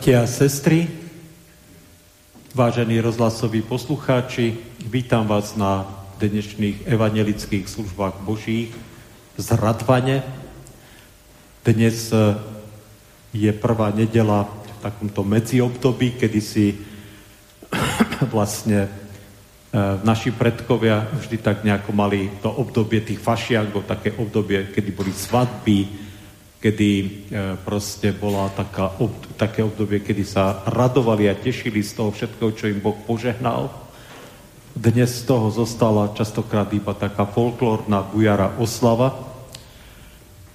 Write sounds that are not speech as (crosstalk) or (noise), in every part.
Bratia a sestry, vážení rozhlasoví poslucháči, vítam vás na dnešných evangelických službách Božích z Radvane. Dnes e, je prvá nedela v takomto medziobdobí, kedy si (coughs) vlastne e, naši predkovia vždy tak nejako mali to obdobie tých fašiakov, také obdobie, kedy boli svadby, kedy e, proste bola taká, ob, také obdobie, kedy sa radovali a tešili z toho všetkého, čo im Boh požehnal. Dnes z toho zostala častokrát iba taká folklórna bujara oslava.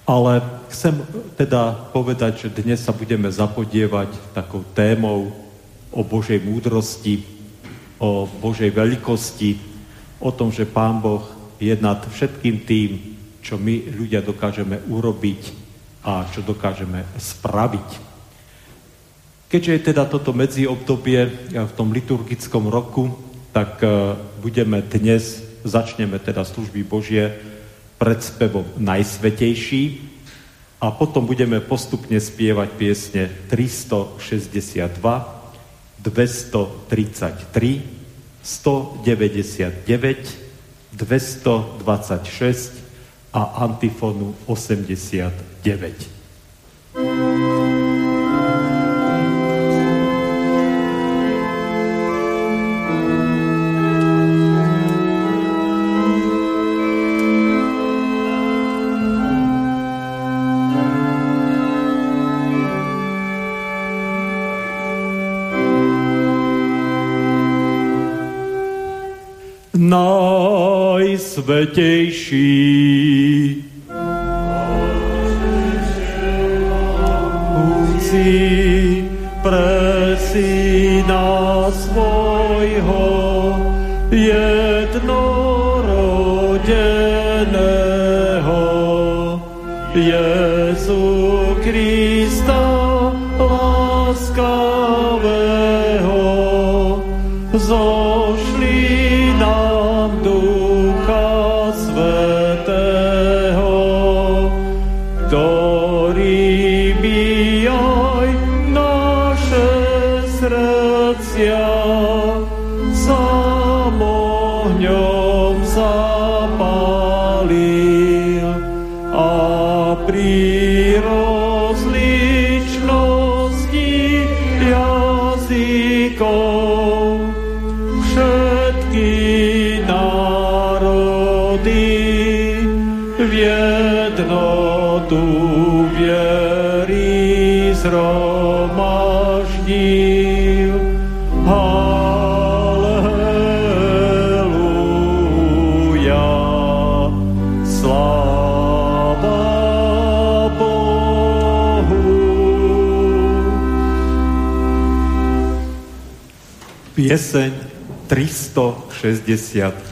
Ale chcem teda povedať, že dnes sa budeme zapodievať takou témou o Božej múdrosti, o Božej veľkosti, o tom, že Pán Boh je nad všetkým tým, čo my ľudia dokážeme urobiť a čo dokážeme spraviť. Keďže je teda toto medziobdobie e, v tom liturgickom roku, tak e, budeme dnes, začneme teda služby Božie pred spevom Najsvetejší a potom budeme postupne spievať piesne 362, 233, 199, 226 a antifonu 89. najsvetejší. Svojho jednorodeného. Jezu Krista láskavého zošli Pieseň 362.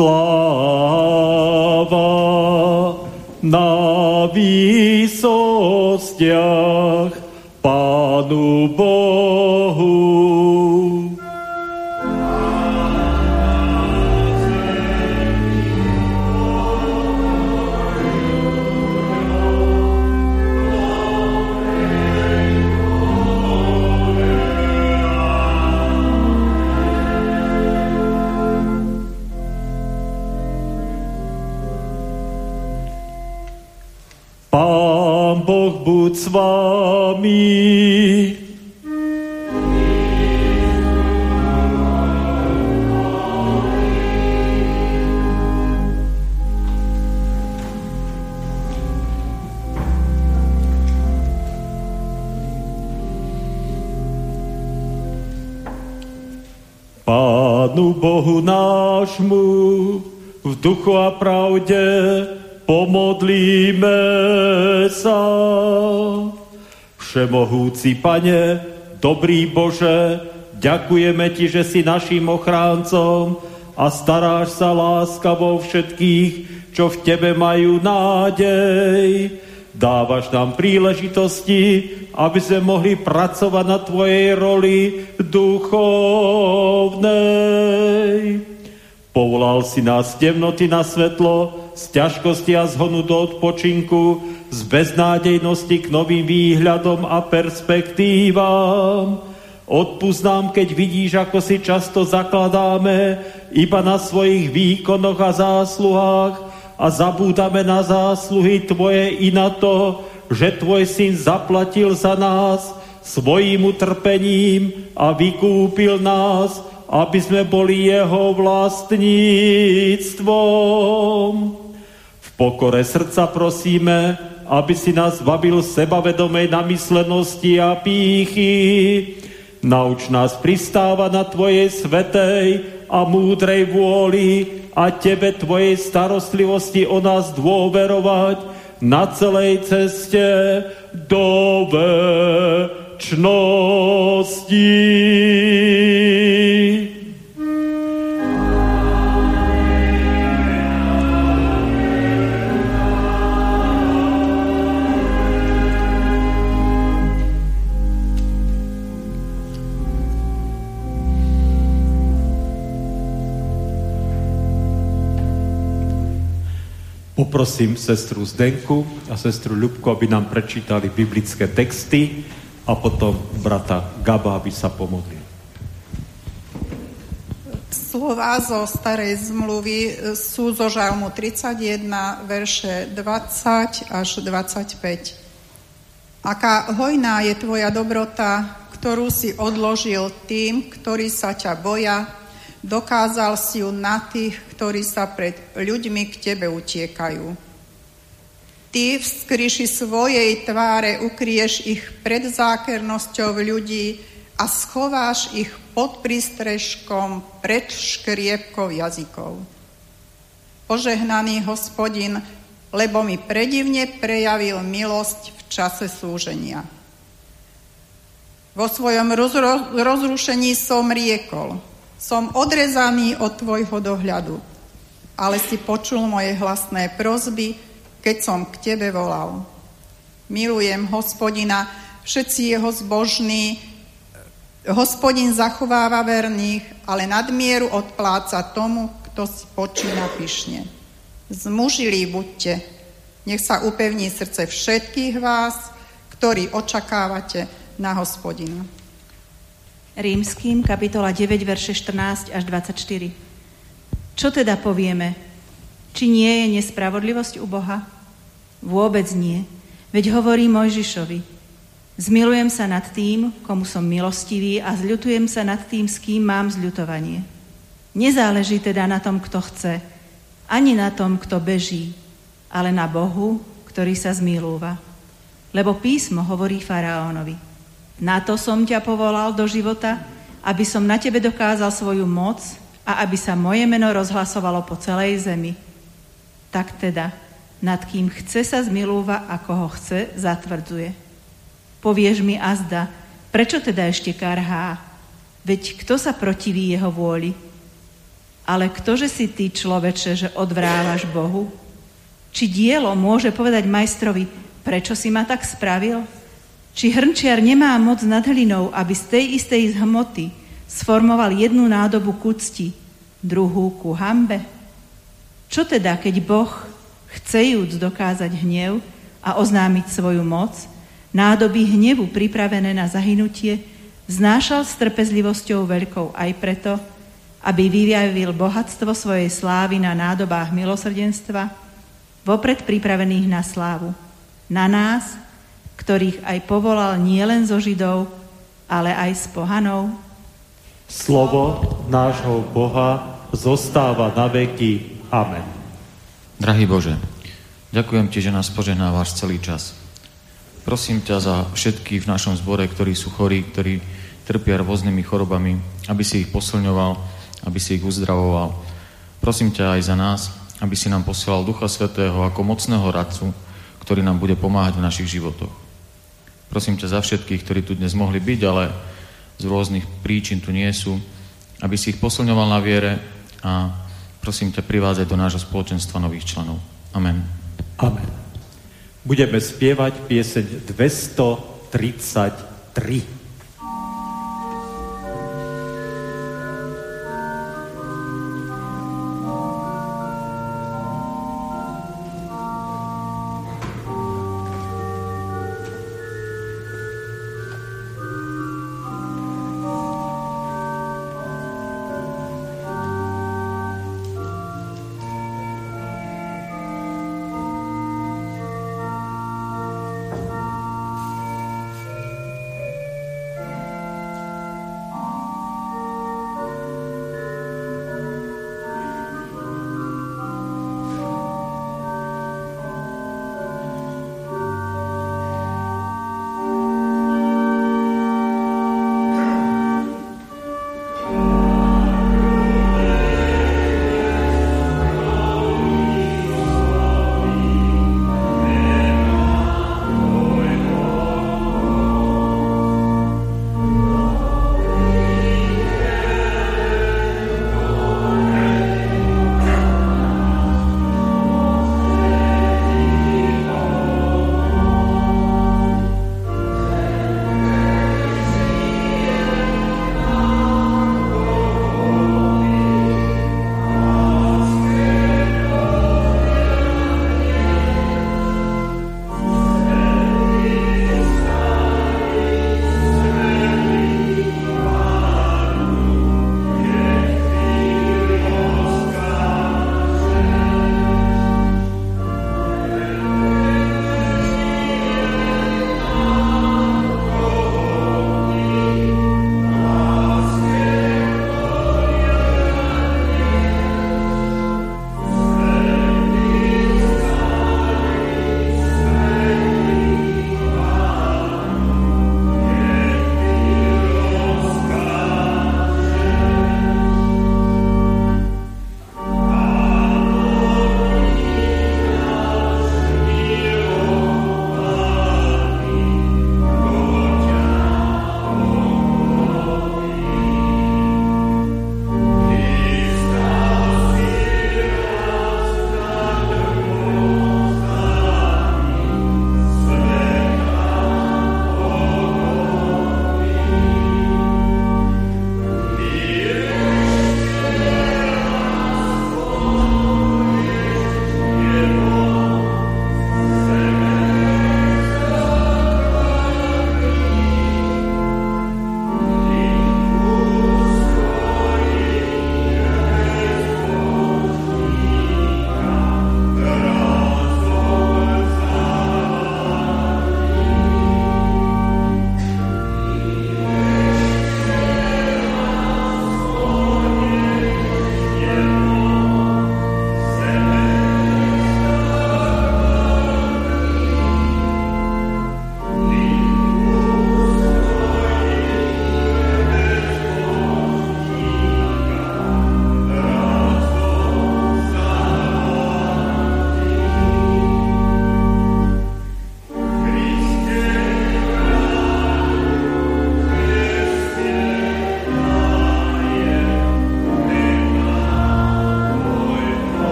Sláva na výsostiach Pánu Bohu. Buď s vámi. Pánu Bohu nášmu v duchu a pravde Pomodlíme sa. Všemohúci Pane, dobrý Bože, ďakujeme Ti, že si našim ochráncom a staráš sa láskavo všetkých, čo v Tebe majú nádej. Dávaš nám príležitosti, aby sme mohli pracovať na Tvojej roli duchovnej. Povolal si nás z temnoty na svetlo, z ťažkosti a zhonu do odpočinku, z beznádejnosti k novým výhľadom a perspektívam. Odpust keď vidíš, ako si často zakladáme iba na svojich výkonoch a zásluhách a zabúdame na zásluhy Tvoje i na to, že Tvoj syn zaplatil za nás svojim utrpením a vykúpil nás aby sme boli jeho vlastníctvom. Pokore srdca prosíme, aby si nás bavil sebavedomej namyslenosti a pýchy. Nauč nás pristávať na Tvojej svetej a múdrej vôli a Tebe Tvojej starostlivosti o nás dôverovať na celej ceste do väčšnosti. Poprosím sestru Zdenku a sestru Ľubku, aby nám prečítali biblické texty a potom brata Gaba, aby sa pomodlil. Slova zo starej zmluvy sú zo žalmu 31, verše 20 až 25. Aká hojná je tvoja dobrota, ktorú si odložil tým, ktorí sa ťa boja, Dokázal si ju na tých, ktorí sa pred ľuďmi k tebe utiekajú. Ty v skryši svojej tváre ukrieš ich pred zákernosťou ľudí a schováš ich pod prístrežkom pred škriepkou jazykov. Požehnaný hospodin, lebo mi predivne prejavil milosť v čase súženia. Vo svojom rozrušení som riekol – som odrezaný od tvojho dohľadu, ale si počul moje hlasné prozby, keď som k tebe volal. Milujem hospodina, všetci jeho zbožní, hospodin zachováva verných, ale nadmieru odpláca tomu, kto si počína pyšne. Zmužilí buďte, nech sa upevní srdce všetkých vás, ktorí očakávate na hospodina. Rímským, kapitola 9, verše 14 až 24. Čo teda povieme? Či nie je nespravodlivosť u Boha? Vôbec nie. Veď hovorí Mojžišovi. Zmilujem sa nad tým, komu som milostivý a zľutujem sa nad tým, s kým mám zľutovanie. Nezáleží teda na tom, kto chce, ani na tom, kto beží, ale na Bohu, ktorý sa zmilúva. Lebo písmo hovorí faraónovi. Na to som ťa povolal do života, aby som na tebe dokázal svoju moc a aby sa moje meno rozhlasovalo po celej zemi. Tak teda, nad kým chce sa zmilúva a koho chce, zatvrdzuje. Povieš mi azda, prečo teda ešte karhá? Veď kto sa protiví jeho vôli? Ale ktože si ty, človeče, že odvrávaš Bohu? Či dielo môže povedať majstrovi, prečo si ma tak spravil? Či hrnčiar nemá moc nad hlinou, aby z tej istej hmoty sformoval jednu nádobu ku cti, druhú ku hambe? Čo teda, keď Boh, chcejúc dokázať hnev a oznámiť svoju moc, nádoby hnevu pripravené na zahynutie, znášal s trpezlivosťou veľkou aj preto, aby vyjavil bohatstvo svojej slávy na nádobách milosrdenstva, vopred pripravených na slávu. Na nás, ktorých aj povolal nielen zo Židov, ale aj z pohanov. Slovo nášho Boha zostáva na veky. Amen. Drahý Bože, ďakujem Ti, že nás požehnávaš celý čas. Prosím ťa za všetkých v našom zbore, ktorí sú chorí, ktorí trpia rôznymi chorobami, aby si ich posilňoval, aby si ich uzdravoval. Prosím ťa aj za nás, aby si nám posielal Ducha Svetého ako mocného radcu, ktorý nám bude pomáhať v našich životoch. Prosím ťa za všetkých, ktorí tu dnes mohli byť, ale z rôznych príčin tu nie sú, aby si ich posilňoval na viere a prosím ťa privádzať do nášho spoločenstva nových členov. Amen. Amen. Budeme spievať pieseň 233.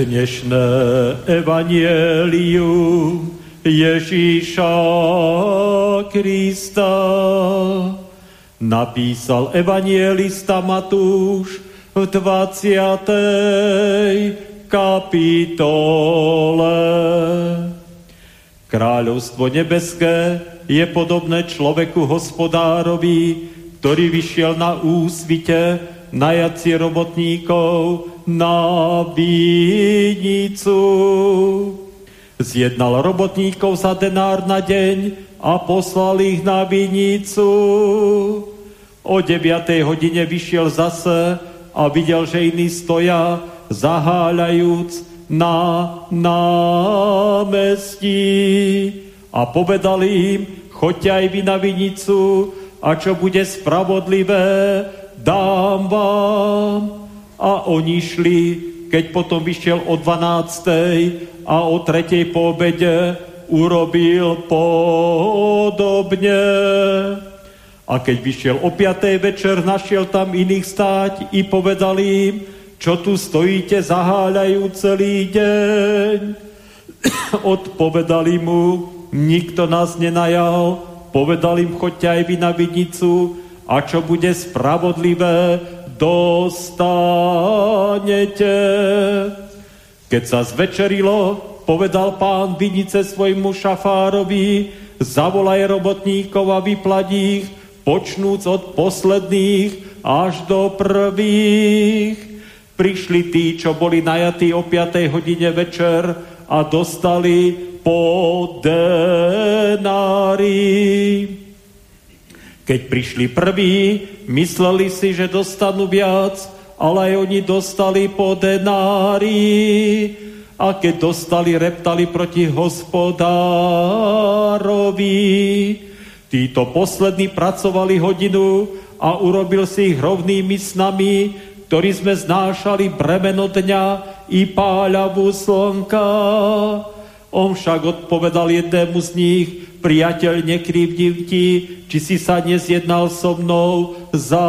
Dnešné evanielium Ježíša Krista napísal evanielista Matúš v 20. kapitole. Kráľovstvo nebeské je podobné človeku hospodárovi, ktorý vyšiel na úsvite najať si robotníkov na vinicu. Zjednal robotníkov za denár na deň a poslal ich na vinicu. O 9. hodine vyšiel zase a videl, že iní stoja, zaháľajúc na námestí. A povedal im, choďte aj vy na vinicu a čo bude spravodlivé, dám vám. A oni šli, keď potom vyšiel o 12. a o 3. po obede urobil podobne. A keď vyšiel o 5. večer, našiel tam iných stáť i povedal im, čo tu stojíte, zaháľajú celý deň. (coughs) Odpovedali mu, nikto nás nenajal, povedal im, choďte aj vy na vidnicu a čo bude spravodlivé, dostanete. Keď sa zvečerilo, povedal pán vidnice svojmu šafárovi, zavolaj robotníkov a vyplať ich, počnúc od posledných až do prvých. Prišli tí, čo boli najatí o 5. hodine večer a dostali po denári. Keď prišli prví, mysleli si, že dostanú viac, ale aj oni dostali po denári. A keď dostali, reptali proti hospodárovi. Títo poslední pracovali hodinu a urobil si ich rovnými s nami, ktorí sme znášali bremeno dňa i páľavu slnka. On však odpovedal jednému z nich, priateľ, nekrivdim ti, či si sa nezjednal so mnou za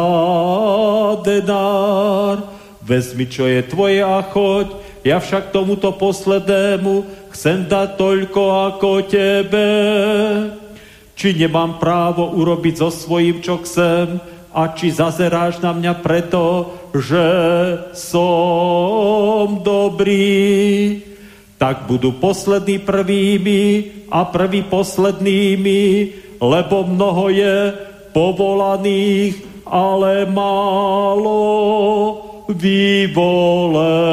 denár. Vezmi, čo je tvoje a choď, ja však tomuto poslednému chcem dať toľko ako tebe. Či nemám právo urobiť so svojím, čo chcem, a či zazeráš na mňa preto, že som dobrý. Tak budú poslední prvými a prví poslednými, lebo mnoho je povolaných, ale málo vyvolených.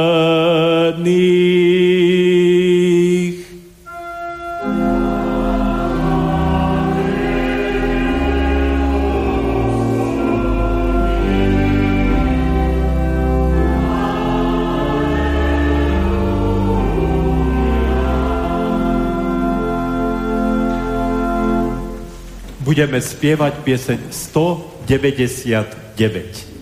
budeme spievať pieseň 199.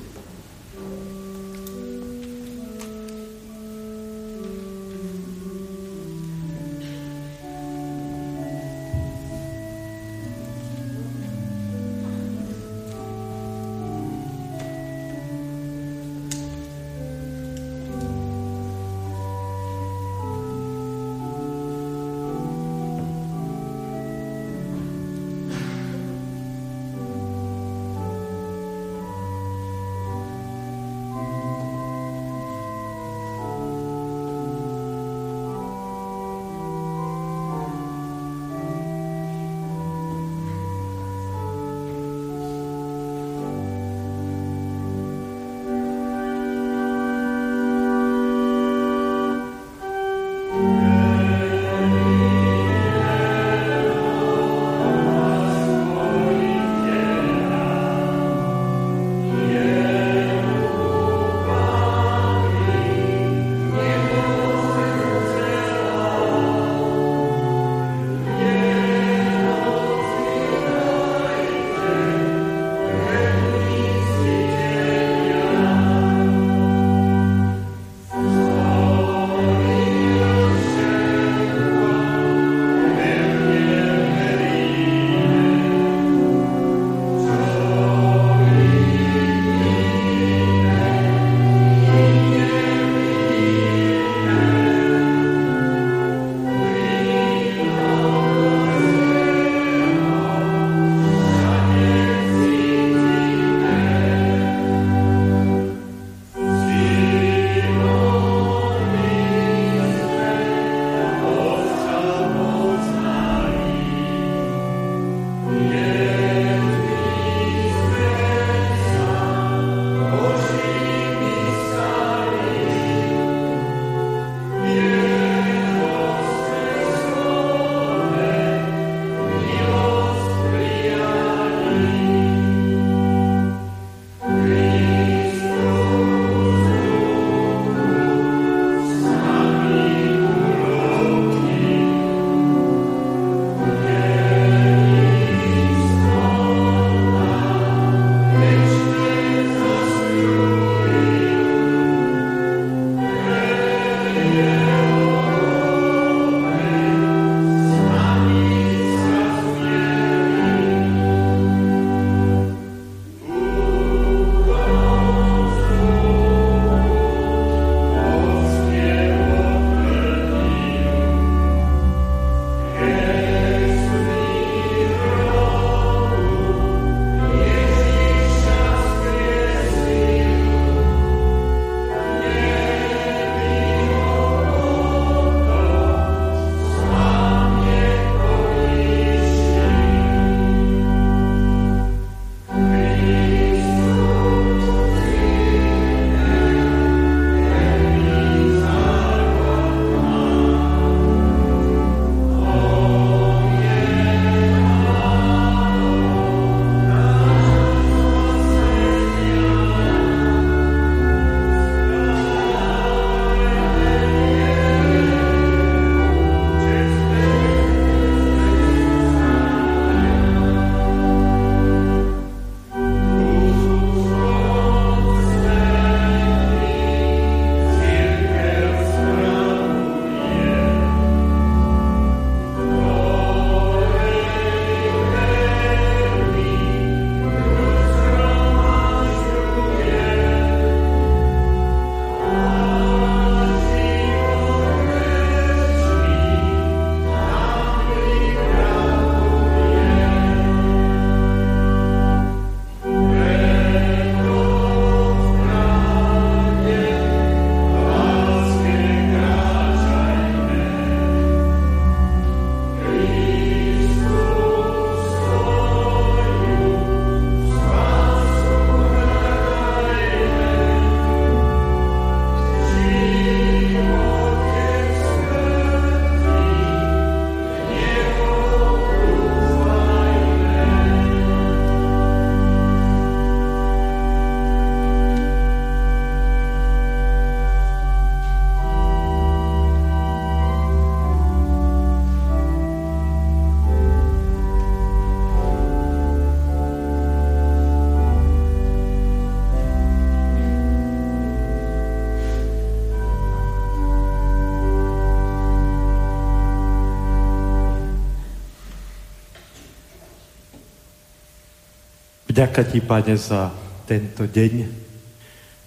Vďaka ti, Pane, za tento deň.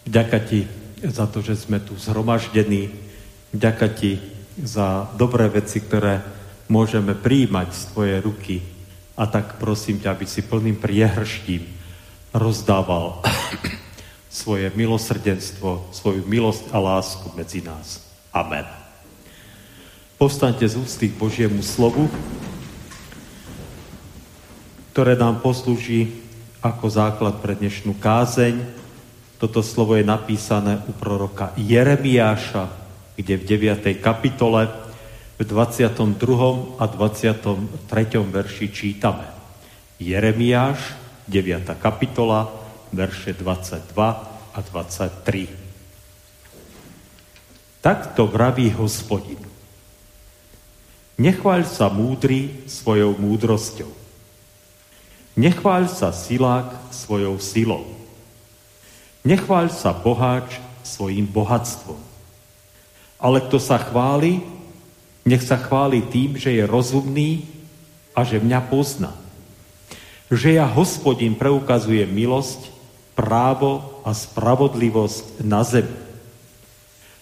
Vďaka ti za to, že sme tu zhromaždení. Vďaka ti za dobré veci, ktoré môžeme príjmať z tvojej ruky. A tak prosím ťa, aby si plným priehrštím rozdával (coughs) svoje milosrdenstvo, svoju milosť a lásku medzi nás. Amen. Povstaňte z ústy k Božiemu slovu, ktoré nám poslúži ako základ pre dnešnú kázeň. Toto slovo je napísané u proroka Jeremiáša, kde v 9. kapitole v 22. a 23. verši čítame. Jeremiáš, 9. kapitola, verše 22 a 23. Takto vraví hospodin. Nechváľ sa múdry svojou múdrosťou. Nechváľ sa silák svojou silou. Nechváľ sa boháč svojim bohatstvom. Ale kto sa chváli, nech sa chváli tým, že je rozumný a že mňa pozná. Že ja hospodin preukazuje milosť, právo a spravodlivosť na zemi.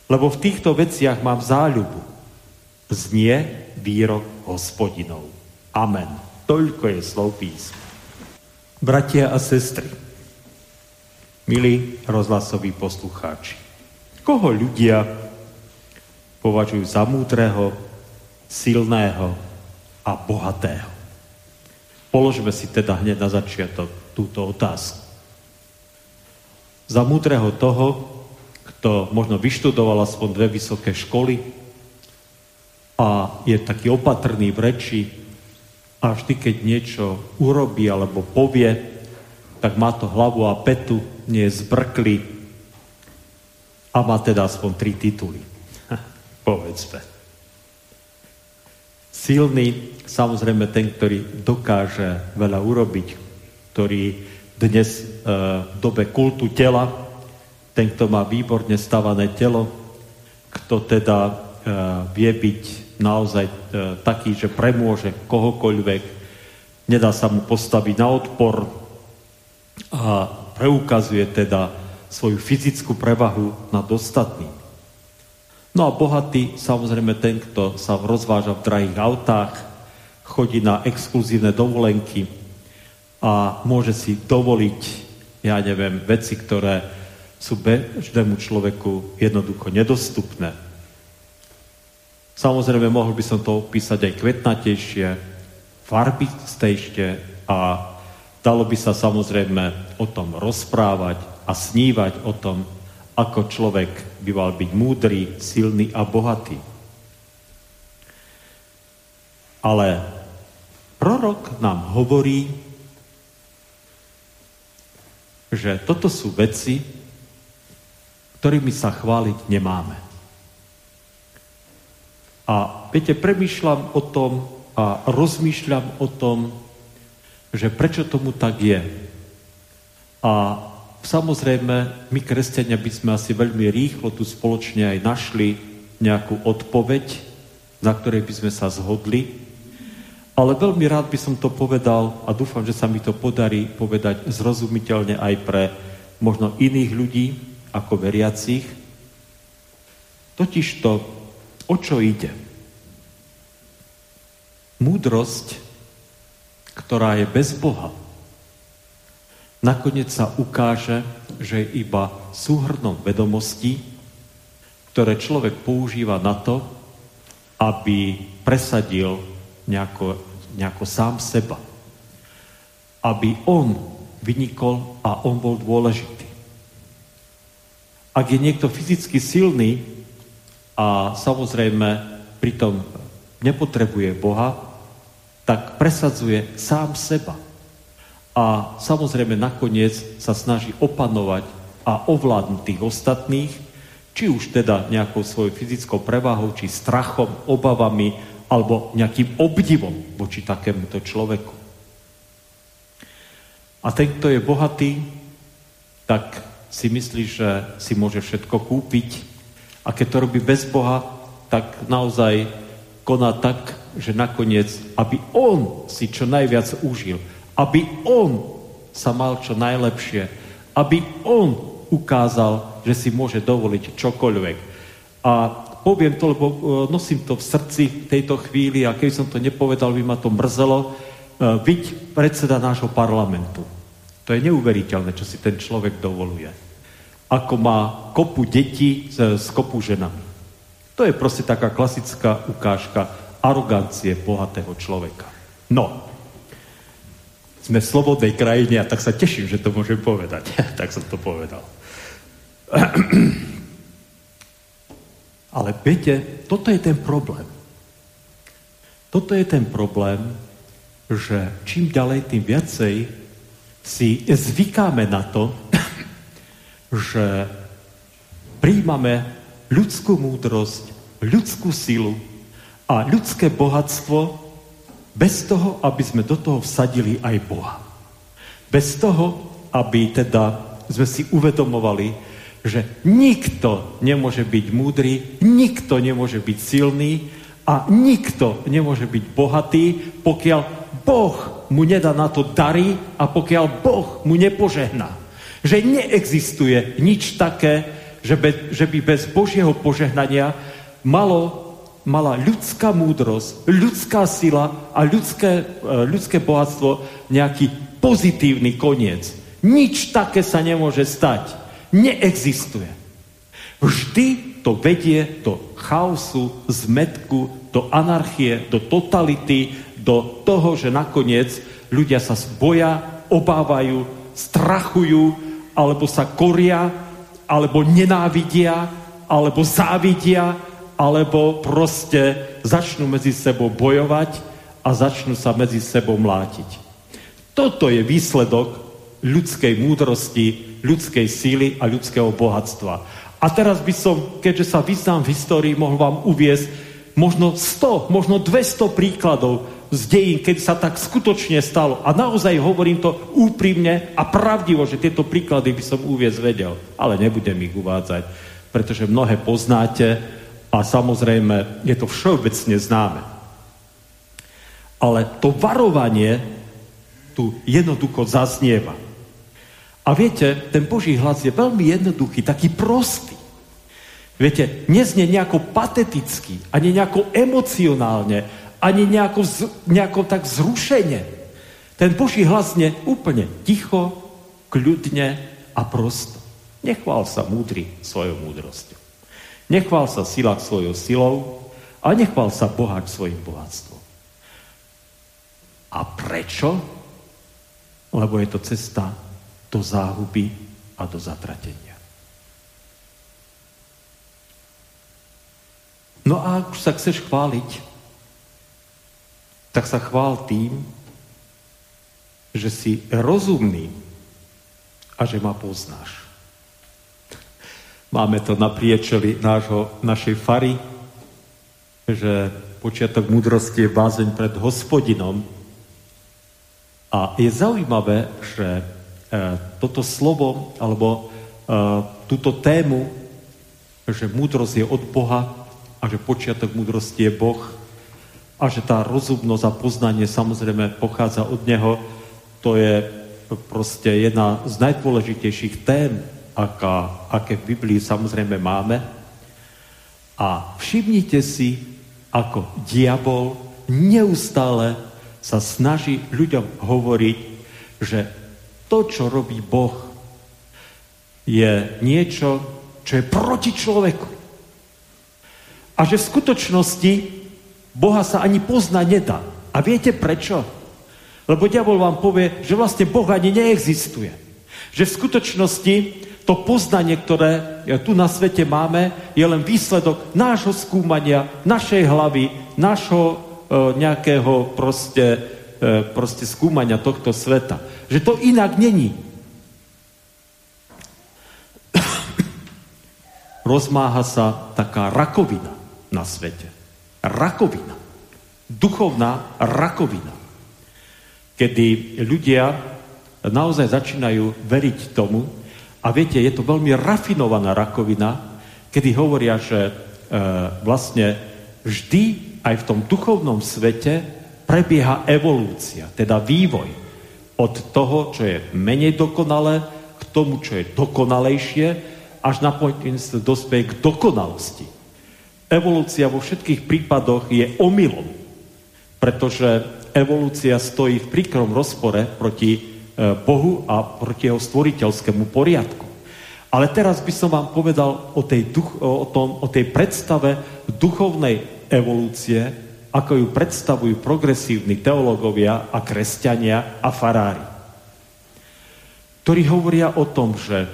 Lebo v týchto veciach mám záľubu. Znie výrok hospodinov. Amen. Toľko je slov písma. Bratia a sestry, milí rozhlasoví poslucháči, koho ľudia považujú za múdreho, silného a bohatého? Položme si teda hneď na začiatok túto otázku. Za múdreho toho, kto možno vyštudoval aspoň dve vysoké školy a je taký opatrný v reči, a vždy, keď niečo urobí alebo povie, tak má to hlavu a petu, nie je zbrklý a má teda aspoň tri tituly. Povedzme. Silný, samozrejme ten, ktorý dokáže veľa urobiť, ktorý dnes e, v dobe kultu tela, ten, kto má výborne stavané telo, kto teda e, vie byť naozaj e, taký, že premôže kohokoľvek, nedá sa mu postaviť na odpor a preukazuje teda svoju fyzickú prevahu nad ostatným. No a bohatý, samozrejme ten, kto sa rozváža v drahých autách, chodí na exkluzívne dovolenky a môže si dovoliť, ja neviem, veci, ktoré sú bežnému človeku jednoducho nedostupné. Samozrejme, mohol by som to opísať aj kvetnatejšie, farbistejšie a dalo by sa samozrejme o tom rozprávať a snívať o tom, ako človek by mal byť múdry, silný a bohatý. Ale prorok nám hovorí, že toto sú veci, ktorými sa chváliť nemáme. A viete, premýšľam o tom a rozmýšľam o tom, že prečo tomu tak je. A samozrejme, my kresťania by sme asi veľmi rýchlo tu spoločne aj našli nejakú odpoveď, na ktorej by sme sa zhodli. Ale veľmi rád by som to povedal a dúfam, že sa mi to podarí povedať zrozumiteľne aj pre možno iných ľudí ako veriacich. Totižto O čo ide? Múdrosť, ktorá je bez Boha, nakoniec sa ukáže, že je iba súhrnom vedomostí, ktoré človek používa na to, aby presadil nejako, nejako sám seba. Aby on vynikol a on bol dôležitý. Ak je niekto fyzicky silný, a samozrejme pritom nepotrebuje Boha, tak presadzuje sám seba. A samozrejme nakoniec sa snaží opanovať a ovládnuť tých ostatných, či už teda nejakou svojou fyzickou prevahou, či strachom, obavami, alebo nejakým obdivom voči takémuto človeku. A ten, kto je bohatý, tak si myslí, že si môže všetko kúpiť, a keď to robí bez Boha, tak naozaj koná tak, že nakoniec, aby on si čo najviac užil, aby on sa mal čo najlepšie, aby on ukázal, že si môže dovoliť čokoľvek. A poviem to, lebo e, nosím to v srdci v tejto chvíli a keby som to nepovedal, by ma to mrzelo. Byť e, predseda nášho parlamentu. To je neuveriteľné, čo si ten človek dovoluje. Ako má kopu detí s, kopu ženami. To je proste taká klasická ukážka arogancie bohatého človeka. No, sme v slobodnej krajine a tak sa teším, že to môžem povedať. (laughs) tak som to povedal. (clears throat) Ale viete, toto je ten problém. Toto je ten problém, že čím ďalej, tým viacej si zvykáme na to, že príjmame ľudskú múdrosť, ľudskú silu a ľudské bohatstvo bez toho, aby sme do toho vsadili aj Boha. Bez toho, aby teda sme si uvedomovali, že nikto nemôže byť múdry, nikto nemôže byť silný a nikto nemôže byť bohatý, pokiaľ Boh mu nedá na to dary a pokiaľ Boh mu nepožehná. Že neexistuje nič také, že, be, že by bez Božieho požehnania malo, mala ľudská múdrosť, ľudská sila a ľudské, e, ľudské bohatstvo nejaký pozitívny koniec. Nič také sa nemôže stať neexistuje. Vždy to vedie do chaosu, zmetku, do anarchie, do totality, do toho, že nakoniec ľudia sa boja, obávajú, strachujú, alebo sa koria, alebo nenávidia, alebo závidia, alebo proste začnú medzi sebou bojovať a začnú sa medzi sebou mlátiť. Toto je výsledok ľudskej múdrosti, ľudskej síly a ľudského bohatstva. A teraz by som, keďže sa vyznám v histórii, mohol vám uviezť možno 100, možno 200 príkladov z dejín, keď sa tak skutočne stalo. A naozaj hovorím to úprimne a pravdivo, že tieto príklady by som uviezť vedel. Ale nebudem ich uvádzať, pretože mnohé poznáte a samozrejme je to všeobecne známe. Ale to varovanie tu jednoducho zaznieva. A viete, ten Boží hlas je veľmi jednoduchý, taký prostý. Viete, neznie nejako pateticky, ani nejako emocionálne, ani nejako, nejako tak zrušene. Ten Boží hlas znie úplne ticho, kľudne a prosto. Nechvál sa múdry svojou múdrosťou. Nechvál sa sila svojou silou a nechvál sa bohač svojim bohatstvom. A prečo? Lebo je to cesta do záhuby a do zatratenia. No a ak sa chceš chváliť, tak sa chvál tým, že si rozumný a že ma poznáš. Máme to na priečeli nášho, našej fary, že počiatok múdrosti je bázeň pred hospodinom. A je zaujímavé, že E, toto slovo alebo e, túto tému, že múdrosť je od Boha a že počiatok múdrosti je Boh a že tá rozumnosť a poznanie samozrejme pochádza od Neho, to je proste jedna z najdôležitejších tém, aká, aké v Biblii samozrejme máme. A všimnite si, ako diabol neustále sa snaží ľuďom hovoriť, že to, čo robí Boh, je niečo, čo je proti človeku. A že v skutočnosti Boha sa ani poznať nedá. A viete prečo? Lebo diabol vám povie, že vlastne Boh ani neexistuje. Že v skutočnosti to poznanie, ktoré tu na svete máme, je len výsledok nášho skúmania, našej hlavy, našho e, nejakého proste, e, proste skúmania tohto sveta. Že to inak není. (coughs) Rozmáha sa taká rakovina na svete. Rakovina. Duchovná rakovina. Kedy ľudia naozaj začínajú veriť tomu, a viete, je to veľmi rafinovaná rakovina, kedy hovoria, že e, vlastne vždy aj v tom duchovnom svete prebieha evolúcia, teda vývoj Od toho, čo je menej dokonalé, k tomu, čo je dokonalejšie, až napokon sa dospeje k dokonalosti. Evolúcia vo všetkých prípadoch je omylom, pretože evolúcia stojí v príkrom rozpore proti e, Bohu a proti jeho stvoriteľskému poriadku. Ale teraz by som vám povedal o tej, duch, o, tom, o tej predstave duchovnej evolúcie, ako ju predstavujú progresívni teológovia a kresťania a farári. Ktorí hovoria o tom, že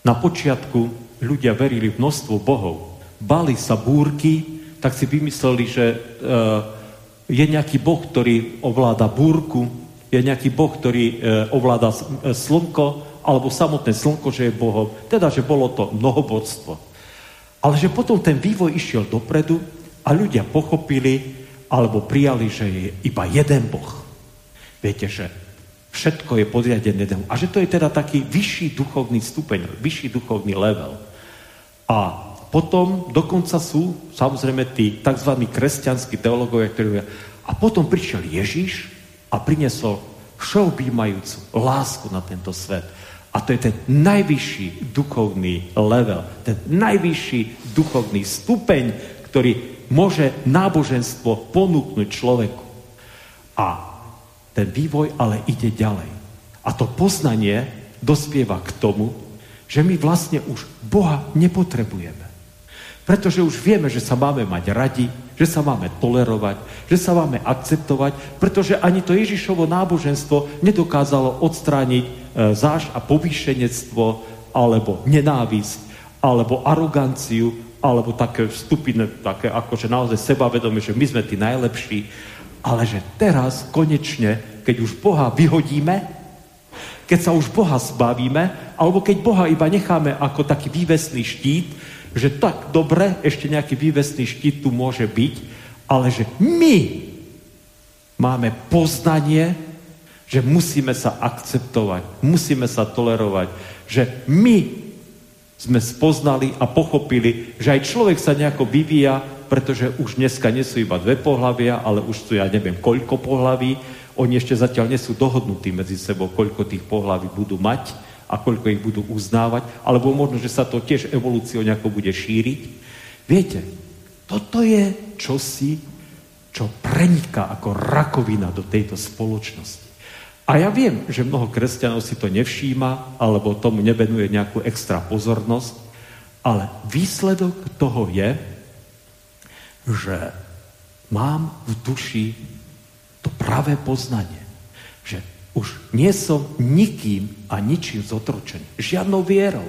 na počiatku ľudia verili v množstvo bohov, bali sa búrky, tak si vymysleli, že e, je nejaký boh, ktorý ovláda búrku, je nejaký boh, ktorý e, ovláda e, slnko, alebo samotné slnko, že je bohom. Teda, že bolo to mnohoborstvo. Ale že potom ten vývoj išiel dopredu a ľudia pochopili alebo prijali, že je iba jeden Boh. Viete, že všetko je podriadené jednému. A že to je teda taký vyšší duchovný stupeň, vyšší duchovný level. A potom dokonca sú samozrejme tí tzv. kresťanskí teológovia, ktorí hovoria, a potom prišiel Ježiš a priniesol všeobjímajúcu lásku na tento svet. A to je ten najvyšší duchovný level, ten najvyšší duchovný stupeň, ktorý môže náboženstvo ponúknuť človeku. A ten vývoj ale ide ďalej. A to poznanie dospieva k tomu, že my vlastne už Boha nepotrebujeme. Pretože už vieme, že sa máme mať radi, že sa máme tolerovať, že sa máme akceptovať, pretože ani to Ježišovo náboženstvo nedokázalo odstrániť e, záž a povýšenectvo, alebo nenávisť, alebo aroganciu, alebo také vstupy, také akože naozaj sebavedomie, že my sme tí najlepší, ale že teraz konečne, keď už Boha vyhodíme, keď sa už Boha zbavíme, alebo keď Boha iba necháme ako taký vývesný štít, že tak dobre, ešte nejaký vývesný štít tu môže byť, ale že my máme poznanie, že musíme sa akceptovať, musíme sa tolerovať, že my sme spoznali a pochopili, že aj človek sa nejako vyvíja, pretože už dneska nie sú iba dve pohlavia, ale už sú ja neviem koľko pohlaví. Oni ešte zatiaľ nie sú dohodnutí medzi sebou, koľko tých pohlaví budú mať a koľko ich budú uznávať, alebo možno, že sa to tiež evolúciou nejako bude šíriť. Viete, toto je čosi, čo preniká ako rakovina do tejto spoločnosti. A ja viem, že mnoho kresťanov si to nevšíma alebo tomu nevenuje nejakú extra pozornosť, ale výsledok toho je, že mám v duši to pravé poznanie, že už nie som nikým a ničím zotročený. Žiadnou vierou.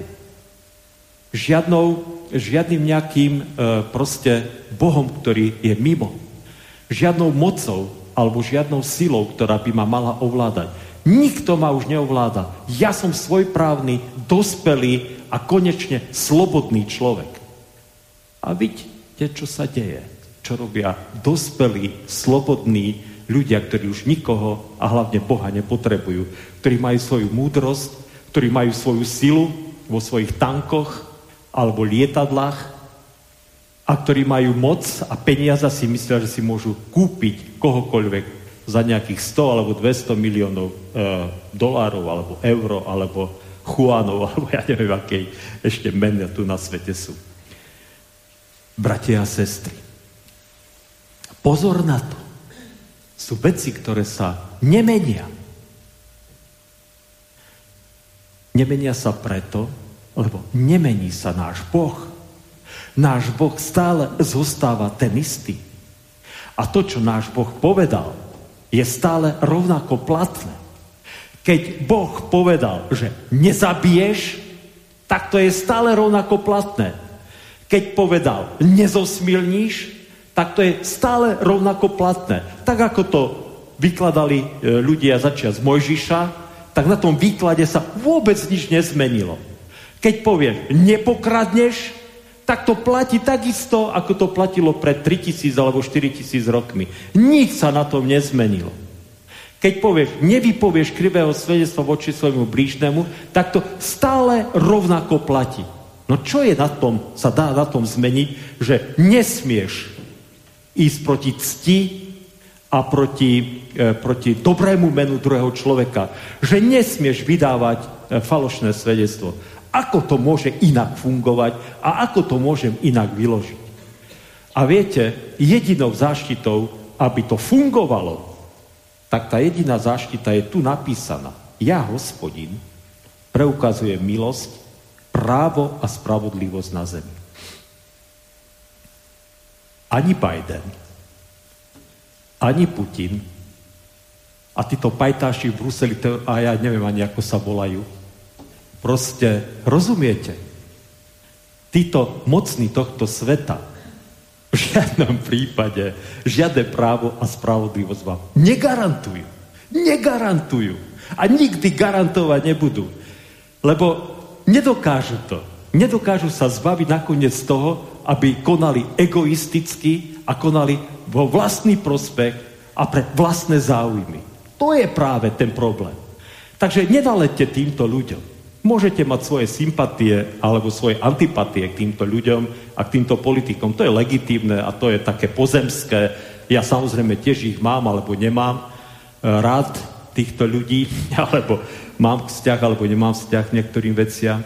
Žiadnou, žiadnym nejakým e, proste Bohom, ktorý je mimo. Žiadnou mocou, alebo žiadnou silou, ktorá by ma mala ovládať. Nikto ma už neovláda. Ja som svojprávny, dospelý a konečne slobodný človek. A vidíte, čo sa deje. Čo robia dospelí, slobodní ľudia, ktorí už nikoho a hlavne Boha nepotrebujú. Ktorí majú svoju múdrosť, ktorí majú svoju silu vo svojich tankoch alebo lietadlách a ktorí majú moc a peniaza si myslia, že si môžu kúpiť kohokoľvek za nejakých 100 alebo 200 miliónov e, dolárov alebo euro alebo chuánov (laughs) alebo ja neviem, akej ešte mena tu na svete sú. Bratia a sestry, pozor na to. Sú veci, ktoré sa nemenia. Nemenia sa preto, lebo nemení sa náš Boh. Náš Boh stále zostáva ten istý. A to, čo náš Boh povedal, je stále rovnako platné. Keď Boh povedal, že nezabiješ, tak to je stále rovnako platné. Keď povedal, nezosmilníš, tak to je stále rovnako platné. Tak ako to vykladali e, ľudia začiať z Mojžiša, tak na tom výklade sa vôbec nič nezmenilo. Keď povieš, nepokradneš, tak to platí takisto, ako to platilo pred 3000 alebo 4000 rokmi. Nič sa na tom nezmenilo. Keď povieš, nevypovieš krivého svedectva voči svojmu blížnemu, tak to stále rovnako platí. No čo je na tom, sa dá na tom zmeniť, že nesmieš ísť proti cti a proti, e, proti dobrému menu druhého človeka. Že nesmieš vydávať e, falošné svedectvo. Ako to môže inak fungovať a ako to môžem inak vyložiť. A viete, jedinou záštitou, aby to fungovalo, tak tá jediná záštita je tu napísaná. Ja, hospodin, preukazujem milosť, právo a spravodlivosť na zemi. Ani Biden, ani Putin a títo pajtáši v Bruseli, a ja neviem ani, ako sa volajú, proste rozumiete, títo mocní tohto sveta v žiadnom prípade žiadne právo a spravodlivosť vám negarantujú. Negarantujú. A nikdy garantovať nebudú. Lebo nedokážu to. Nedokážu sa zbaviť nakoniec toho, aby konali egoisticky a konali vo vlastný prospech a pre vlastné záujmy. To je práve ten problém. Takže nedalete týmto ľuďom. Môžete mať svoje sympatie alebo svoje antipatie k týmto ľuďom a k týmto politikom. To je legitímne a to je také pozemské. Ja samozrejme tiež ich mám alebo nemám e, rád týchto ľudí, (laughs) alebo mám vzťah alebo nemám vzťah k niektorým veciam.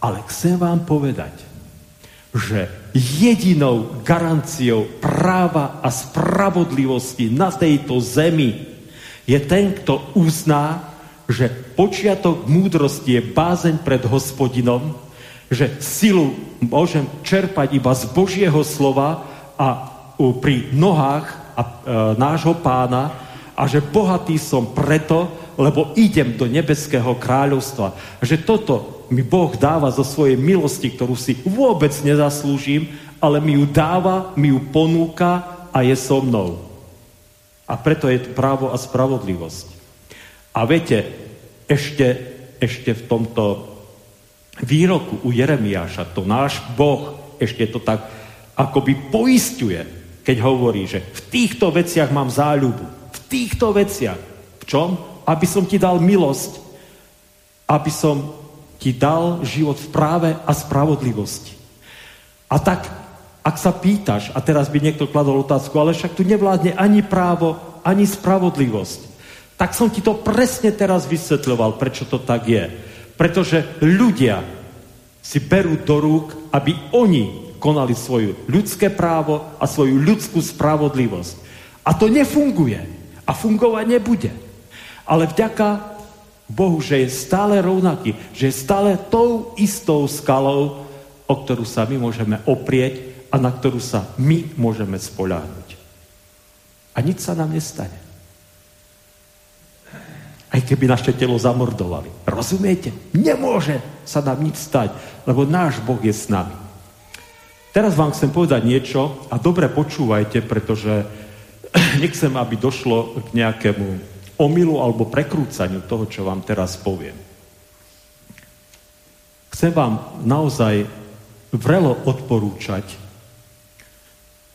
Ale chcem vám povedať, že jedinou garanciou práva a spravodlivosti na tejto zemi je ten, kto uzná, že počiatok múdrosti je bázeň pred hospodinom, že silu môžem čerpať iba z Božieho slova a pri nohách a, e, nášho pána a že bohatý som preto, lebo idem do nebeského kráľovstva. Že toto mi Boh dáva zo svojej milosti, ktorú si vôbec nezaslúžim, ale mi ju dáva, mi ju ponúka a je so mnou. A preto je to právo a spravodlivosť. A viete, ešte, ešte v tomto výroku u Jeremiáša, to náš Boh ešte to tak akoby poistuje, keď hovorí, že v týchto veciach mám záľubu. V týchto veciach. V čom? Aby som ti dal milosť. Aby som ti dal život v práve a spravodlivosti. A tak, ak sa pýtaš, a teraz by niekto kladol otázku, ale však tu nevládne ani právo, ani spravodlivosť, tak som ti to presne teraz vysvetľoval, prečo to tak je. Pretože ľudia si berú do rúk, aby oni konali svoju ľudské právo a svoju ľudskú spravodlivosť. A to nefunguje. A fungovať nebude. Ale vďaka Bohu, že je stále rovnaký, že je stále tou istou skalou, o ktorú sa my môžeme oprieť a na ktorú sa my môžeme spoľahnúť. A nič sa nám nestane. Aj keby naše telo zamordovali. Rozumiete? Nemôže sa nám nič stať, lebo náš Boh je s nami. Teraz vám chcem povedať niečo a dobre počúvajte, pretože (clears throat) nechcem, aby došlo k nejakému omylu alebo prekrúcaniu toho, čo vám teraz poviem. Chcem vám naozaj vrelo odporúčať,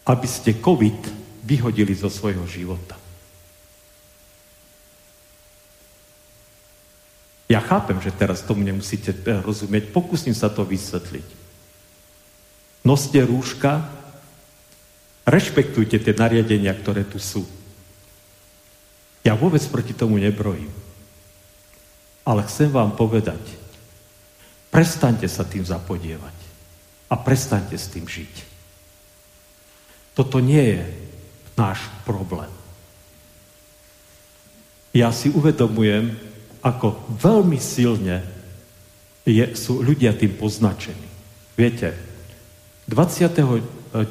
aby ste COVID vyhodili zo svojho života. Ja chápem, že teraz tomu nemusíte rozumieť, pokúsim sa to vysvetliť. Noste rúška, rešpektujte tie nariadenia, ktoré tu sú. Ja vôbec proti tomu nebrojím. Ale chcem vám povedať, prestaňte sa tým zapodievať a prestaňte s tým žiť. Toto nie je náš problém. Ja si uvedomujem, ako veľmi silne je, sú ľudia tým poznačení. Viete, 29.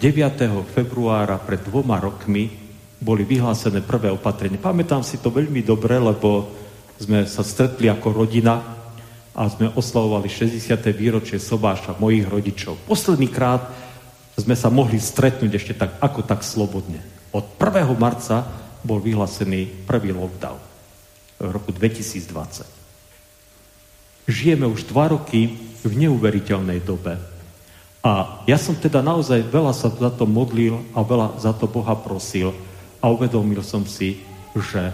februára pred dvoma rokmi boli vyhlásené prvé opatrenie. Pamätám si to veľmi dobre, lebo sme sa stretli ako rodina a sme oslavovali 60. výročie sobáša mojich rodičov. Posledný krát sme sa mohli stretnúť ešte tak, ako tak slobodne. Od 1. marca bol vyhlásený prvý lockdown v roku 2020. Žijeme už dva roky v neuveriteľnej dobe. A ja som teda naozaj veľa sa za to modlil a veľa za to Boha prosil, a uvedomil som si, že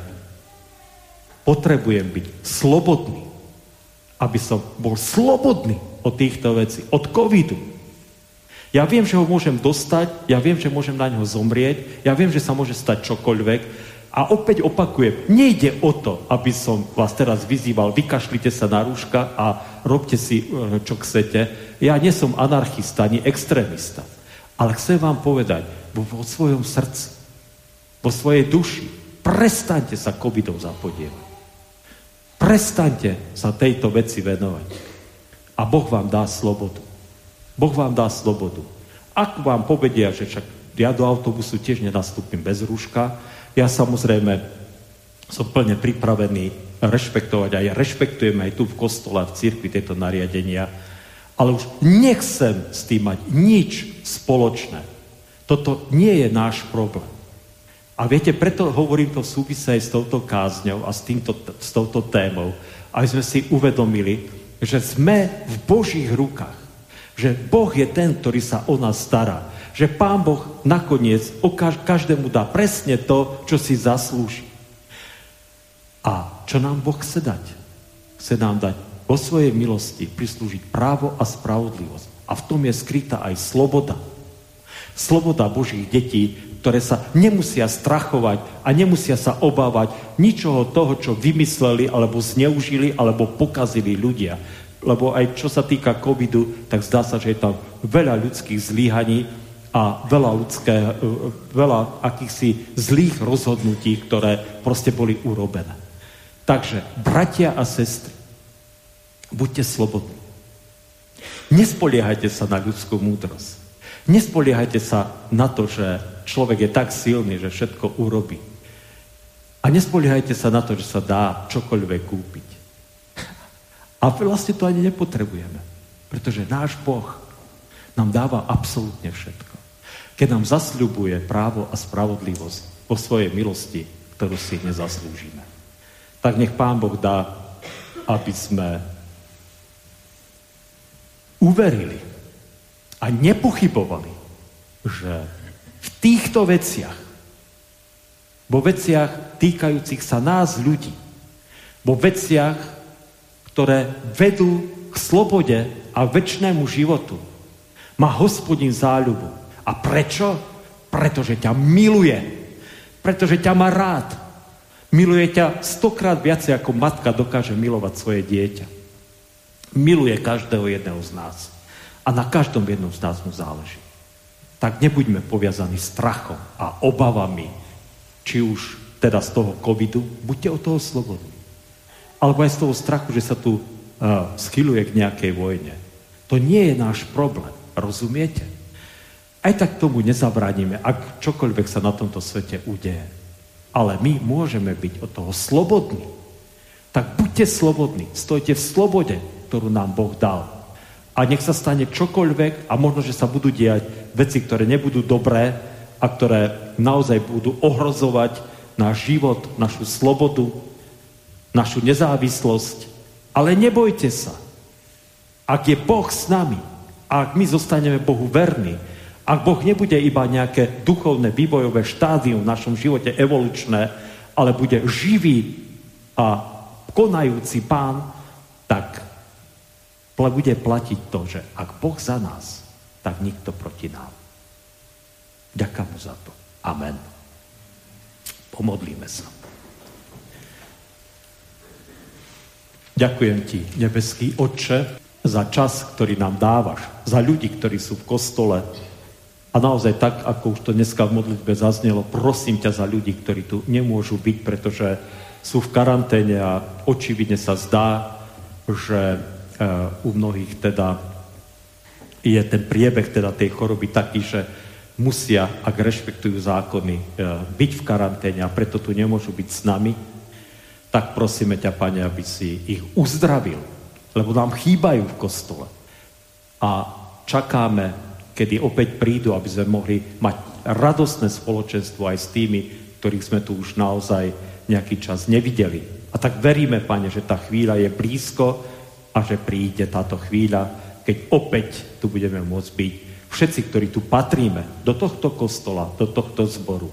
potrebujem byť slobodný, aby som bol slobodný od týchto vecí, od covidu. Ja viem, že ho môžem dostať, ja viem, že môžem na ňo zomrieť, ja viem, že sa môže stať čokoľvek, A opäť opakujem, nejde o to, aby som vás teraz vyzýval, vykašlite sa na rúška a robte si, e, čo chcete. Ja nie som anarchista, ani extrémista. Ale chcem vám povedať, vo, vo svojom srdci, vo svojej duši, prestaňte sa covidom zapodievať. Prestaňte sa tejto veci venovať. A Boh vám dá slobodu. Boh vám dá slobodu. Ak vám povedia, že však ja do autobusu tiež nenastúpim bez rúška, ja samozrejme som plne pripravený rešpektovať a ja rešpektujem aj tu v kostole, v cirkvi tieto nariadenia, ale už nechcem s tým mať nič spoločné. Toto nie je náš problém. A viete, preto hovorím to v súvise aj s touto kázňou a s, týmto, s touto témou, aby sme si uvedomili, že sme v Božích rukách. Že Boh je ten, ktorý sa o nás stará že Pán Boh nakoniec každému dá presne to, čo si zaslúži. A čo nám Boh chce dať? Chce nám dať vo svojej milosti prislúžiť právo a spravodlivosť. A v tom je skrytá aj sloboda. Sloboda Božích detí, ktoré sa nemusia strachovať a nemusia sa obávať ničoho toho, čo vymysleli, alebo zneužili, alebo pokazili ľudia. Lebo aj čo sa týka covidu, tak zdá sa, že je tam veľa ľudských zlíhaní, a veľa ľudské, e, veľa akýchsi zlých rozhodnutí, ktoré proste boli urobené. Takže, bratia a sestry, buďte slobodní. Nespoliehajte sa na ľudskú múdrosť. Nespoliehajte sa na to, že človek je tak silný, že všetko urobí. A nespoliehajte sa na to, že sa dá čokoľvek kúpiť. A vlastne to ani nepotrebujeme. Pretože náš Boh nám dáva absolútne všetko keď nám zasľubuje právo a spravodlivosť po svojej milosti, ktorú si nezaslúžime. Tak nech Pán Boh dá, aby sme uverili a nepochybovali, že v týchto veciach, vo veciach týkajúcich sa nás ľudí, vo veciach, ktoré vedú k slobode a väčšnému životu, má hospodin záľubu a prečo? Pretože ťa miluje. Pretože ťa má rád. Miluje ťa stokrát viacej, ako matka dokáže milovať svoje dieťa. Miluje každého jedného z nás. A na každom jednom z nás mu záleží. Tak nebuďme poviazaní strachom a obavami, či už teda z toho covidu, buďte od toho slobodní. Alebo aj z toho strachu, že sa tu uh, schyluje k nejakej vojne. To nie je náš problém. Rozumiete? Aj tak tomu nezabránime, ak čokoľvek sa na tomto svete udeje. Ale my môžeme byť od toho slobodní. Tak buďte slobodní, stojte v slobode, ktorú nám Boh dal. A nech sa stane čokoľvek a možno, že sa budú diať veci, ktoré nebudú dobré a ktoré naozaj budú ohrozovať náš život, našu slobodu, našu nezávislosť. Ale nebojte sa. Ak je Boh s nami, a ak my zostaneme Bohu verní, ak Boh nebude iba nejaké duchovné vývojové štádium v našom živote evolučné, ale bude živý a konajúci pán, tak bude platiť to, že ak Boh za nás, tak nikto proti nám. Ďakujem mu za to. Amen. Pomodlíme sa. Ďakujem ti, nebeský Otče, za čas, ktorý nám dávaš, za ľudí, ktorí sú v kostole, a naozaj tak, ako už to dneska v modlitbe zaznelo, prosím ťa za ľudí, ktorí tu nemôžu byť, pretože sú v karanténe a očividne sa zdá, že u mnohých teda je ten priebeh teda tej choroby taký, že musia, ak rešpektujú zákony, uh, byť v karanténe a preto tu nemôžu byť s nami, tak prosíme ťa, Pane, aby si ich uzdravil, lebo nám chýbajú v kostole. A čakáme kedy opäť prídu, aby sme mohli mať radostné spoločenstvo aj s tými, ktorých sme tu už naozaj nejaký čas nevideli. A tak veríme, Pane, že tá chvíľa je blízko a že príde táto chvíľa, keď opäť tu budeme môcť byť všetci, ktorí tu patríme, do tohto kostola, do tohto zboru.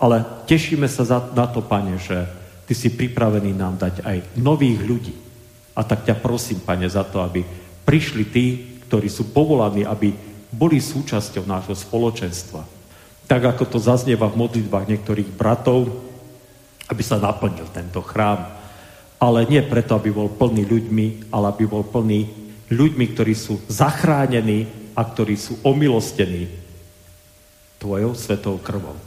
Ale tešíme sa za, na to, Pane, že Ty si pripravený nám dať aj nových ľudí. A tak ťa prosím, Pane, za to, aby prišli tí, ktorí sú povolaní, aby boli súčasťou nášho spoločenstva. Tak ako to zaznieva v modlitbách niektorých bratov, aby sa naplnil tento chrám. Ale nie preto, aby bol plný ľuďmi, ale aby bol plný ľuďmi, ktorí sú zachránení a ktorí sú omilostení tvojou svetou krvou.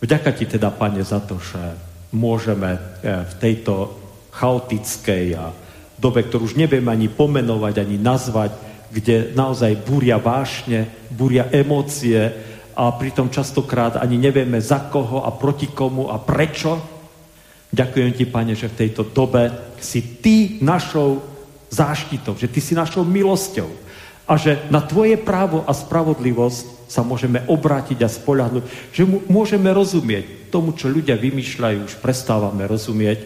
Vďaka ti teda, Pane, za to, že môžeme eh, v tejto chaotickej a dobe, ktorú už neviem ani pomenovať, ani nazvať, kde naozaj búria vášne, búria emócie a pritom častokrát ani nevieme za koho a proti komu a prečo. Ďakujem ti, Pane, že v tejto dobe si ty našou záštitou, že ty si našou milosťou a že na tvoje právo a spravodlivosť sa môžeme obrátiť a spoľahnúť, že môžeme rozumieť tomu, čo ľudia vymýšľajú, už prestávame rozumieť,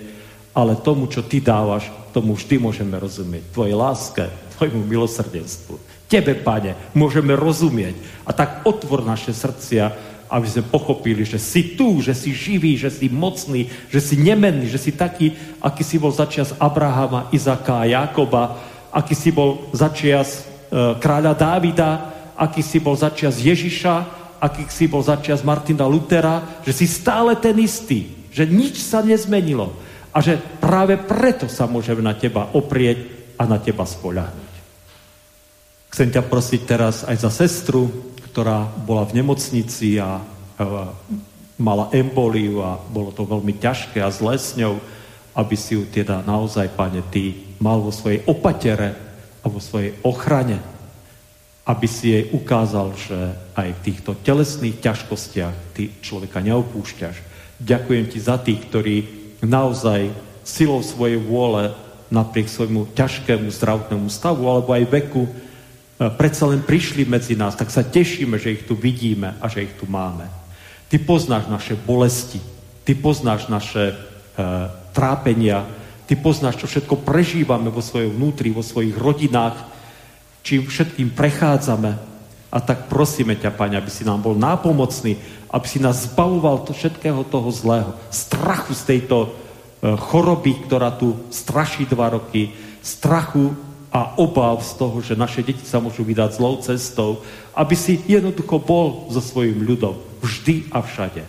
ale tomu, čo ty dávaš, tomu vždy môžeme rozumieť. Tvojej láske, tvojmu milosrdenstvu. Tebe, pane, môžeme rozumieť. A tak otvor naše srdcia, aby sme pochopili, že si tu, že si živý, že si mocný, že si nemenný, že si taký, aký si bol začias Abrahama, Izaka Jakoba, aký si bol začias e, kráľa Dávida, aký si bol začias Ježiša, aký si bol začias Martina Lutera, že si stále ten istý, že nič sa nezmenilo a že práve preto sa môžeme na teba oprieť a na teba spoľahnúť. Chcem ťa prosiť teraz aj za sestru, ktorá bola v nemocnici a mala emboliu a bolo to veľmi ťažké a zlé s ňou, aby si ju teda naozaj, pane, ty mal vo svojej opatere a vo svojej ochrane, aby si jej ukázal, že aj v týchto telesných ťažkostiach ty človeka neopúšťaš. Ďakujem ti za tých, ktorí naozaj silou svojej vôle napriek svojmu ťažkému zdravotnému stavu alebo aj veku e, predsa len prišli medzi nás, tak sa tešíme, že ich tu vidíme a že ich tu máme. Ty poznáš naše bolesti, ty poznáš naše e, trápenia, ty poznáš, čo všetko prežívame vo svojom vnútri, vo svojich rodinách, čím všetkým prechádzame. A tak prosíme ťa, Pane, aby si nám bol nápomocný, aby si nás zbavoval to všetkého toho zlého, strachu z tejto e, choroby, ktorá tu straší dva roky, strachu a obav z toho, že naše deti sa môžu vydať zlou cestou, aby si jednoducho bol so svojím ľudom vždy a všade.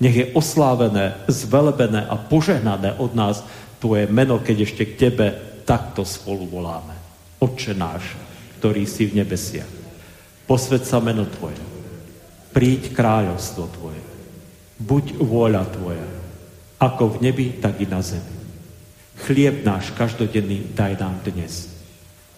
Nech je oslávené, zvelebené a požehnané od nás tvoje meno, keď ešte k tebe takto spolu voláme. Otče náš, ktorý si v nebesiach. Posved sa meno tvoje príď kráľovstvo Tvoje. Buď vôľa Tvoja, ako v nebi, tak i na zemi. Chlieb náš každodenný daj nám dnes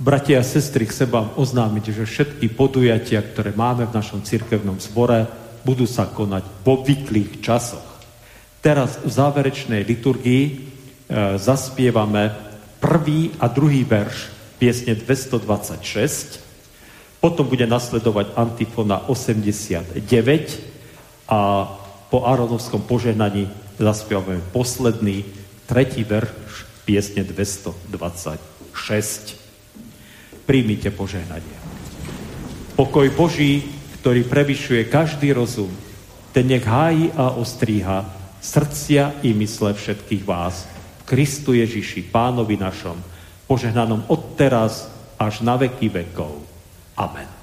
Bratia a sestry, chcem vám oznámiť, že všetky podujatia, ktoré máme v našom cirkevnom zbore, budú sa konať v obvyklých časoch. Teraz v záverečnej liturgii e, zaspievame prvý a druhý verš piesne 226 potom bude nasledovať antifona 89 a po Aronovskom požehnaní zaspievame posledný, tretí verš piesne 226. Príjmite požehnanie. Pokoj Boží, ktorý prevyšuje každý rozum, ten nech hájí a ostríha srdcia i mysle všetkých vás Kristu Ježiši, Pánovi našom, požehnanom od teraz až na veky vekov. Amen.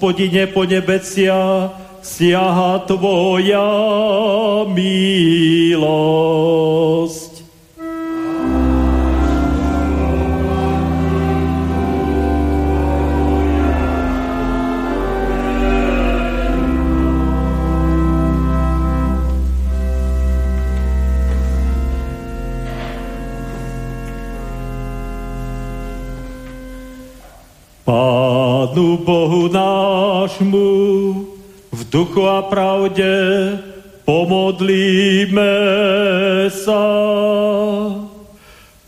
Hospodine po nebecia, siaha tvoja milosť. Pánu Bohu nášmu v duchu a pravde pomodlíme sa.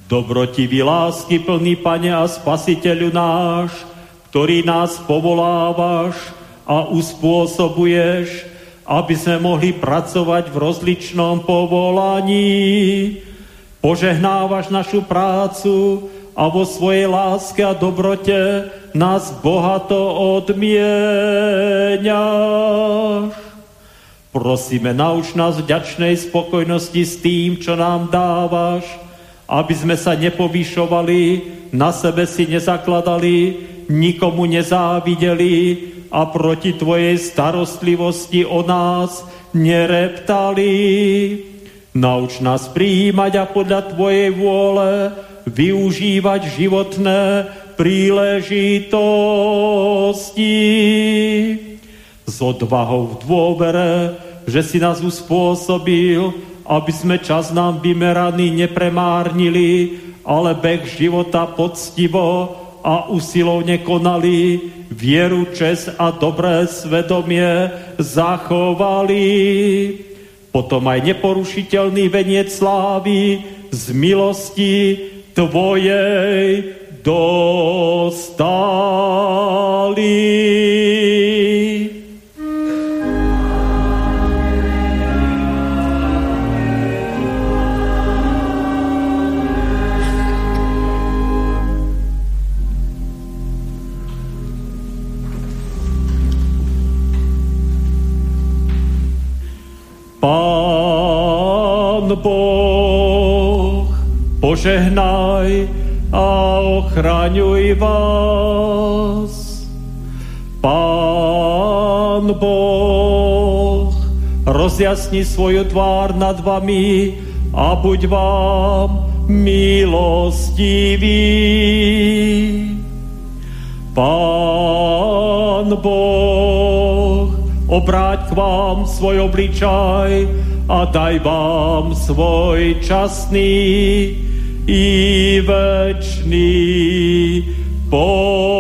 Dobrotivý lásky plný Pane a Spasiteľu náš, ktorý nás povolávaš a uspôsobuješ, aby sme mohli pracovať v rozličnom povolaní. Požehnávaš našu prácu a vo svojej láske a dobrote nás bohato odmieňaš. Prosíme, nauč nás vďačnej spokojnosti s tým, čo nám dávaš, aby sme sa nepovýšovali, na sebe si nezakladali, nikomu nezávideli a proti Tvojej starostlivosti o nás nereptali. Nauč nás prijímať a podľa Tvojej vôle využívať životné príležitosti s odvahou v dôvere, že si nás uspôsobil, aby sme čas nám vymeraný nepremárnili, ale beh života poctivo a usilovne konali, vieru, čes a dobré svedomie zachovali. Potom aj neporušiteľný veniec slávy z milosti Tvojej dostali. Pán Boh, požehnaj a ochraňuj vás. Pán Boh, rozjasni svoju tvár nad vami a buď vám milostivý. Pán Boh, obráť k vám svoj obličaj a daj vám svoj časný i večný pokoj.